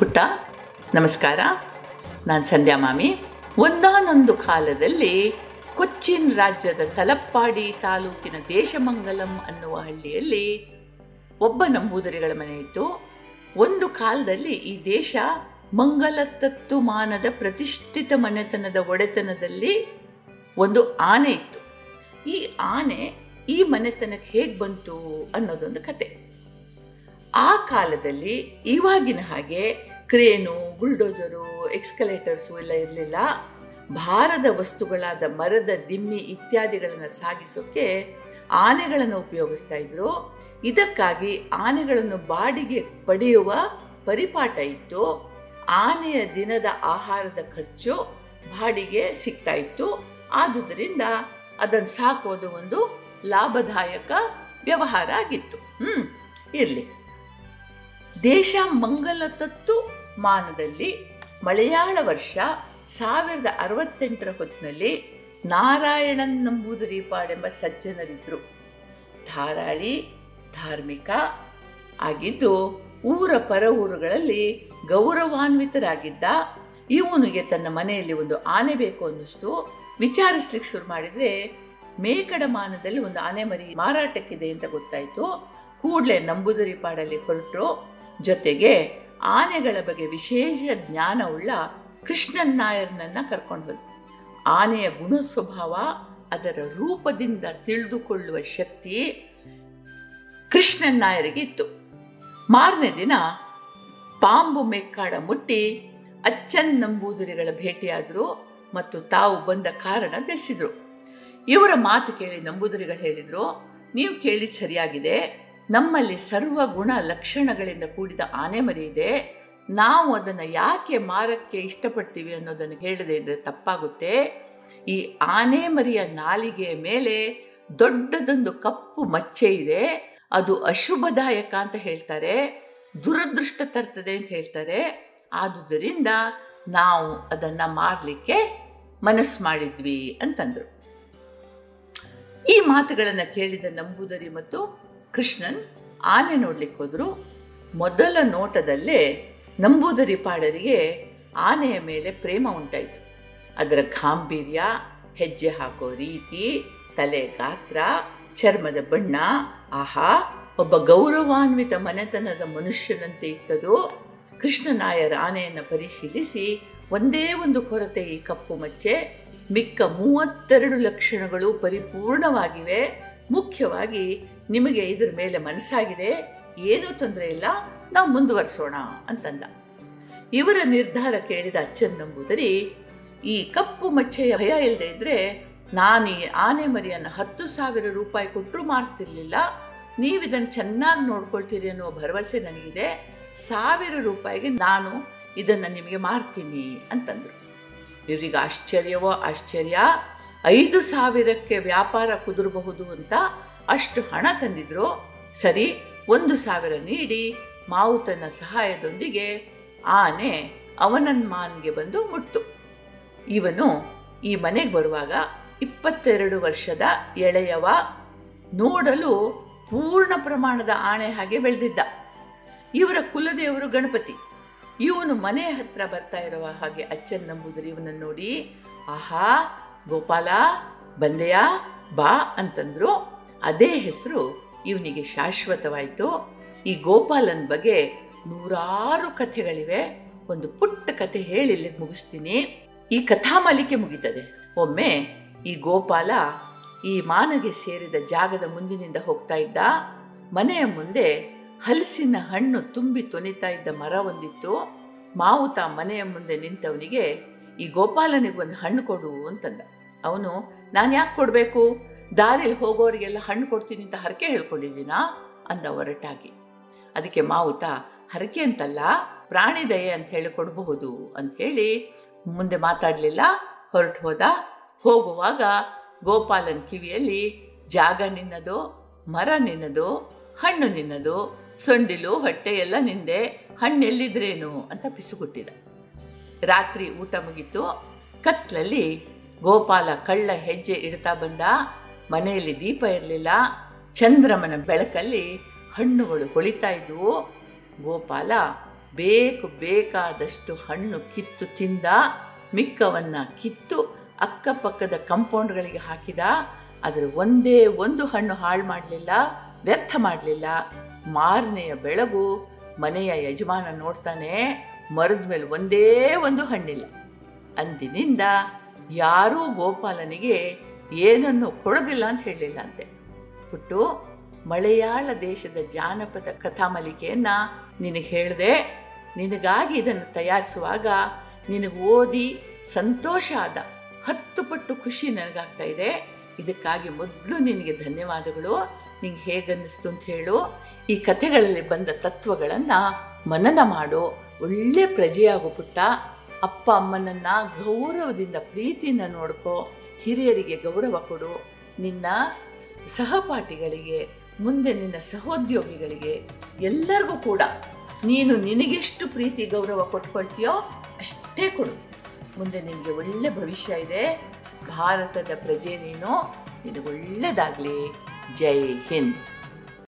ಪುಟ್ಟ, ನಮಸ್ಕಾರ. ನಾನು ಸಂಧ್ಯಾ ಮಾಮಿ. ಒಂದಾನೊಂದು ಕಾಲದಲ್ಲಿ ಕೊಚ್ಚಿನ್ ರಾಜ್ಯದ ತಲಪ್ಪಾಡಿ ತಾಲೂಕಿನ ದೇಶಮಂಗಲಂ ಅನ್ನುವ ಹಳ್ಳಿಯಲ್ಲಿ ಒಬ್ಬ ನಂಬೂದರಿಗಳ ಮನೆ ಇತ್ತು. ಒಂದು ಕಾಲದಲ್ಲಿ ಈ ದೇಶ ಮಂಗಲತತ್ತುಮಾನದ ಪ್ರತಿಷ್ಠಿತ ಮನೆತನದ ಒಡೆತನದಲ್ಲಿ ಒಂದು ಆನೆ ಇತ್ತು. ಈ ಆನೆ ಈ ಮನೆತನಕ್ಕೆ ಹೇಗೆ ಬಂತು ಅನ್ನೋದೊಂದು ಕತೆ. ಆ ಕಾಲದಲ್ಲಿ ಇವಾಗಿನ ಹಾಗೆ ಕ್ರೇನು, ಬುಲ್ಡೋಜರು, ಎಕ್ಸ್ಕಲೇಟರ್ಸು ಎಲ್ಲ ಇರಲಿಲ್ಲ. ಭಾರದ ವಸ್ತುಗಳಾದ ಮರದ ದಿಮ್ಮಿ ಇತ್ಯಾದಿಗಳನ್ನು ಸಾಗಿಸೋಕ್ಕೆ ಆನೆಗಳನ್ನು ಉಪಯೋಗಿಸ್ತಾ ಇದ್ರು. ಇದಕ್ಕಾಗಿ ಆನೆಗಳನ್ನು ಬಾಡಿಗೆ ಪಡೆಯುವ ಪರಿಪಾಠ ಇತ್ತು. ಆನೆಯ ದಿನದ ಆಹಾರದ ಖರ್ಚು ಬಾಡಿಗೆ ಸಿಗ್ತಾ ಇತ್ತು. ಆದುದರಿಂದ ಅದನ್ನು ಸಾಕೋದು ಒಂದು ಲಾಭದಾಯಕ ವ್ಯವಹಾರ ಆಗಿತ್ತು. ಹ್ಞೂ ಇರಲಿ. ದೇಶ ಮಂಗಲತತ್ತು ಮಾನದಲ್ಲಿ ಮಲಯಾಳ ವರ್ಷ ಸಾವಿರದ ಅರವತ್ತೆಂಟರ ಹೊತ್ತಿನಲ್ಲಿ ನಾರಾಯಣನ್ ನಂಬೂದರಿಪಾಡೆಂಬ ಸಜ್ಜನರಿದ್ದರು ಧಾರಾಳಿ, ಧಾರ್ಮಿಕ ಆಗಿದ್ದು ಊರ ಪರ ಊರುಗಳಲ್ಲಿ ಗೌರವಾನ್ವಿತರಾಗಿದ್ದ ಇವನಿಗೆ ತನ್ನ ಮನೆಯಲ್ಲಿ ಒಂದು ಆನೆ ಬೇಕು ಅನ್ನಿಸ್ತು. ವಿಚಾರಿಸ್ಲಿಕ್ಕೆ ಶುರು ಮಾಡಿದ್ರೆ ಮೇಕಡಮಾನದಲ್ಲಿ ಒಂದು ಆನೆ ಮರಿ ಮಾರಾಟಕ್ಕಿದೆ ಅಂತ ಗೊತ್ತಾಯಿತು. ಕೂಡಲೇ ನಂಬುದರಿ ಪಾಡಲ್ಲಿ ಹೊರಟರು. ಜೊತೆಗೆ ಆನೆಗಳ ಬಗ್ಗೆ ವಿಶೇಷ ಜ್ಞಾನವುಳ್ಳ ಕೃಷ್ಣನ್ ನಾಯರ್ನನ್ನ ಕರ್ಕೊಂಡು ಹೋದ ಆನೆಯ ಗುಣ ಸ್ವಭಾವ, ಅದರ ರೂಪದಿಂದ ತಿಳಿದುಕೊಳ್ಳುವ ಶಕ್ತಿ ಕೃಷ್ಣನ್ ನಾಯರಿಗೆ ಇತ್ತು ಮಾರನೇ ದಿನ ಪಾಂಬು ಮೆಕ್ಕಾಡ ಮುಟ್ಟಿ ಅಚ್ಚನ್ ನಂಬೂದಿರಿಗಳ ಭೇಟಿಯಾದರು ಮತ್ತು ತಾವು ಬಂದ ಕಾರಣ ತಿಳಿಸಿದರು. ಇವರ ಮಾತು ಕೇಳಿ ನಂಬೂದರಿಗಳು ಹೇಳಿದರು, ನೀವು ಕೇಳಿದ ಸರಿಯಾಗಿದೆ ನಮ್ಮಲ್ಲಿ ಸರ್ವ ಗುಣ ಲಕ್ಷಣಗಳಿಂದ ಕೂಡಿದ ಆನೆ ಮರಿ ಇದೆ ನಾವು ಅದನ್ನು ಯಾಕೆ ಮಾರಕ್ಕೆ ಇಷ್ಟಪಡ್ತೀವಿ ಅನ್ನೋದನ್ನು ಹೇಳದೇ ಇದ್ರೆ ತಪ್ಪಾಗುತ್ತೆ. ಈ ಆನೆ ಮರಿಯ ನಾಲಿಗೆಯ ಮೇಲೆ ದೊಡ್ಡದೊಂದು ಕಪ್ಪು ಮಚ್ಚೆ ಇದೆ. ಅದು ಅಶುಭದಾಯಕ ಅಂತ ಹೇಳ್ತಾರೆ. ದುರದೃಷ್ಟ ತರ್ತದೆ ಅಂತ ಹೇಳ್ತಾರೆ. ಆದುದರಿಂದ ನಾವು ಅದನ್ನು ಮಾರಲಿಕ್ಕೆ ಮನಸ್ಸು ಮಾಡಿದ್ವಿ ಅಂತಂದರು. ಈ ಮಾತುಗಳನ್ನು ಕೇಳಿದ ನಂಬೂದರಿ ಮತ್ತು ಕೃಷ್ಣನ್ ಆನೆ ನೋಡ್ಲಿಕ್ಕೆ ಹೋದ್ರು. ಮೊದಲ ನೋಟದಲ್ಲೇ ನಂಬೂದರಿ ಪಾಡರಿಗೆ ಆನೆಯ ಮೇಲೆ ಪ್ರೇಮ ಉಂಟಾಯಿತು. ಅದರ ಗಾಂಭೀರ್ಯ, ಹೆಜ್ಜೆ ಹಾಕೋ ರೀತಿ, ತಲೆ ಗಾತ್ರ, ಚರ್ಮದ ಬಣ್ಣ, ಆಹಾ, ಒಬ್ಬ ಗೌರವಾನ್ವಿತ ಮನೆತನದ ಮನುಷ್ಯನಂತೆ ಇತ್ತದು. ಕೃಷ್ಣನಾಯರ ಆನೆಯನ್ನು ಪರಿಶೀಲಿಸಿ ಒಂದೇ ಒಂದು ಕೊರತೆ ಈ ಕಪ್ಪು ಮಚ್ಚೆ. ಮಿಕ್ಕ ಮೂವತ್ತೆರಡು ಲಕ್ಷಣಗಳು ಪರಿಪೂರ್ಣವಾಗಿವೆ. ಮುಖ್ಯವಾಗಿ ನಿಮಗೆ ಇದರ ಮೇಲೆ ಮನಸ್ಸಾಗಿದೆ, ಏನೂ ತೊಂದರೆ ಇಲ್ಲ, ನಾವು ಮುಂದುವರಿಸೋಣ ಅಂತಂದ. ಇವರ ನಿರ್ಧಾರ ಕೇಳಿದ ಅಚ್ಚನ್ ನಂಬುದರಿ, ಈ ಕಪ್ಪು ಮಚ್ಚೆಯ ಭಯ ಇಲ್ಲದೆ ಇದ್ರೆ ನಾನು ಆನೆ ಮರಿಯನ್ನು ಹತ್ತು ಸಾವಿರ ರೂಪಾಯಿ ಕೊಟ್ಟರು ಮಾರ್ತಿರ್ಲಿಲ್ಲ, ನೀವು ಇದನ್ನು ಚೆನ್ನಾಗಿ ನೋಡ್ಕೊಳ್ತೀರಿ ಅನ್ನುವ ಭರವಸೆ ನನಗಿದೆ, ಸಾವಿರ ರೂಪಾಯಿಗೆ ನಾನು ಇದನ್ನು ನಿಮಗೆ ಮಾರ್ತೀನಿ ಅಂತಂದರು. ಇವರಿಗೆ ಆಶ್ಚರ್ಯವೋ ಆಶ್ಚರ್ಯ ಐದು ಸಾವಿರಕ್ಕೆ ವ್ಯಾಪಾರ ಕುದುರಬಹುದು ಅಂತ ಅಷ್ಟು ಹಣ ತಂದಿದ್ರು. ಸರಿ, ಒಂದು ಸಾವಿರ ನೀಡಿ ಮಾವುತನ ಸಹಾಯದೊಂದಿಗೆ ಆನೆ ಅವನನ್ ಮಾನ್ಗೆ ಬಂದು ಮುಟ್ತು. ಇವನು ಈ ಮನೆಗೆ ಬರುವಾಗ ಇಪ್ಪತ್ತೆರಡು ವರ್ಷದ ಎಳೆಯವ ನೋಡಲು ಪೂರ್ಣ ಪ್ರಮಾಣದ ಆಣೆ ಹಾಗೆ ಬೆಳೆದಿದ್ದ. ಇವರ ಕುಲದೇವರು ಗಣಪತಿ. ಇವನು ಮನೆ ಹತ್ರ ಬರ್ತಾ ಇರುವ ಹಾಗೆ ಅಚ್ಚನ್ ನಂಬುದರು ಇವನನ್ನು ನೋಡಿ, ಆಹಾ ಗೋಪಾಲ, ಬಂದೆಯಾ, ಬಾ ಅಂತಂದ್ರು. ಅದೇ ಹೆಸರು ಇವನಿಗೆ ಶಾಶ್ವತವಾಯಿತು. ಈ ಗೋಪಾಲನ ಬಗ್ಗೆ ನೂರಾರು ಕಥೆಗಳಿವೆ. ಒಂದು ಪುಟ್ಟ ಕಥೆ ಹೇಳಿ ಇಲ್ಲಿ ಮುಗಿಸ್ತೀನಿ. ಈ ಕಥಾಮಾಲಿಕೆ ಮುಗೀತದೆ. ಒಮ್ಮೆ ಈ ಗೋಪಾಲ ಈ ಮಾನಗೆ ಸೇರಿದ ಜಾಗದ ಮುಂದಿನಿಂದ ಹೋಗ್ತಾ ಇದ್ದ. ಮನೆಯ ಮುಂದೆ ಹಲಸಿನ ಹಣ್ಣು ತುಂಬಿ ತೊನಿತಾ ಇದ್ದ ಮರ ಒಂದಿತ್ತು. ಮಾವುತ ಮನೆಯ ಮುಂದೆ ನಿಂತವನಿಗೆ ಈ ಗೋಪಾಲನಿಗೆ ಒಂದು ಹಣ್ಣು ಕೊಡು ಅಂತಂದ. ಅವನು, ನಾನು ಯಾಕೆ ಕೊಡಬೇಕು? ದಾರಿಲಿ ಹೋಗೋರಿಗೆಲ್ಲ ಹಣ್ಣು ಕೊಡ್ತೀನಿ ಅಂತ ಹರಕೆ ಹೇಳ್ಕೊಂಡಿದ್ದೀನಾ? ಅಂದ ಒರಟಾಗಿ. ಅದಕ್ಕೆ ಮಾವುತ, ಹರಕೆ ಅಂತಲ್ಲ, ಪ್ರಾಣಿ ದಯೆ ಅಂತ ಹೇಳಿ ಕೊಡಬಹುದು ಅಂತ ಹೇಳಿ ಮುಂದೆ ಮಾತಾಡಲಿಲ್ಲ? ಹೊರಟು ಹೋದ? ಹೋಗುವಾಗ ಗೋಪಾಲನ್ ಕಿವಿಯಲ್ಲಿ ಜಾಗ ನಿನ್ನದು, ಮರ ನಿನ್ನದು, ಹಣ್ಣು ನಿನ್ನದು, ಸೊಂಡಿಲು, ಹೊಟ್ಟೆ ಎಲ್ಲ ನಿಂದೆ, ಹಣ್ಣೆಲ್ಲಿದ್ರೇನು? ಅಂತ ಪಿಸುಗುಟ್ಟಿದ. ರಾತ್ರಿ ಊಟ ಮುಗಿತು. ಕತ್ಲಲ್ಲಿ ಗೋಪಾಲ ಕಳ್ಳ ಹೆಜ್ಜೆ ಇಡ್ತಾ ಬಂದ. ಮನೆಯಲ್ಲಿ ದೀಪ ಇರಲಿಲ್ಲ. ಚಂದ್ರಮನ ಬೆಳಕಲ್ಲಿ ಹಣ್ಣುಗಳು ಹೊಳಿತಾ ಇದ್ವು. ಗೋಪಾಲ ಬೇಕು ಬೇಕಾದಷ್ಟು ಹಣ್ಣು ಕಿತ್ತು ತಿಂದ. ಮಿಕ್ಕವನ್ನ ಕಿತ್ತು ಅಕ್ಕಪಕ್ಕದ ಕಂಪೌಂಡ್ಗಳಿಗೆ ಹಾಕಿದ. ಅದರ ಒಂದೇ ಒಂದು ಹಣ್ಣು ಹಾಳು ಮಾಡಲಿಲ್ಲ, ವ್ಯರ್ಥ ಮಾಡಲಿಲ್ಲ. ಮಾರನೆಯ ಬೆಳಗು ಮನೆಯ ಯಜಮಾನ ನೋಡ್ತಾನೆ ಮರದ ಮೇಲೆ ಒಂದೇ ಒಂದು ಹಣ್ಣಿಲ್ಲ. ಅಂದಿನಿಂದ ಯಾರೂ ಗೋಪಾಲನಿಗೆ ಏನನ್ನು ಕೊಡೋದಿಲ್ಲ ಅಂತ ಹೇಳಿಲ್ಲ ಅಂತೆ. ಪುಟ್ಟು, ಮಲಯಾಳ ದೇಶದ ಜಾನಪದ ಕಥಾಮಲಿಕೆಯನ್ನು ನಿನಗೆ ಹೇಳಿದೆ, ನಿನಗಾಗಿ ಇದನ್ನು ತಯಾರಿಸುವಾಗ ನಿನಗೆ ಓದಿ ಸಂತೋಷ ಆದ ಹತ್ತು ಪಟ್ಟು ಖುಷಿ ನನಗಾಗ್ತಾ ಇದೆ. ಇದಕ್ಕಾಗಿ ಮೊದಲು ನಿನಗೆ ಧನ್ಯವಾದಗಳು. ನಿಂಗೆ ಹೇಗನ್ನಿಸ್ತು ಅಂತ ಹೇಳು. ಈ ಕಥೆಗಳಲ್ಲಿ ಬಂದ ತತ್ವಗಳನ್ನು ಮನನ ಮಾಡು. ಒಳ್ಳೆ ಪ್ರಜೆಯಾಗು ಪುಟ್ಟ ಅಪ್ಪ ಅಮ್ಮನನ್ನು ಗೌರವದಿಂದ ಪ್ರೀತಿಯಿಂದ ನೋಡ್ಕೋ, ಹಿರಿಯರಿಗೆ ಗೌರವ ಕೊಡು. ನಿನ್ನ ಸಹಪಾಠಿಗಳಿಗೆ, ಮುಂದೆ ನಿನ್ನ ಸಹೋದ್ಯೋಗಿಗಳಿಗೆ ಎಲ್ಲರಿಗೂ ಕೂಡ ನೀನು ನಿನಗೆಷ್ಟು ಪ್ರೀತಿ, ಗೌರವ ಕೊಟ್ಕೊಳ್ತೀಯೋ ಅಷ್ಟೇ ಕೊಡು. ಮುಂದೆ ನಿನಗೆ ಒಳ್ಳೆ ಭವಿಷ್ಯ ಇದೆ. ಭಾರತದ ಪ್ರಜೆ ನೀನು. ಇದು ಒಳ್ಳೆಯದಾಗಲಿ ಜೈ ಹಿಂದ್.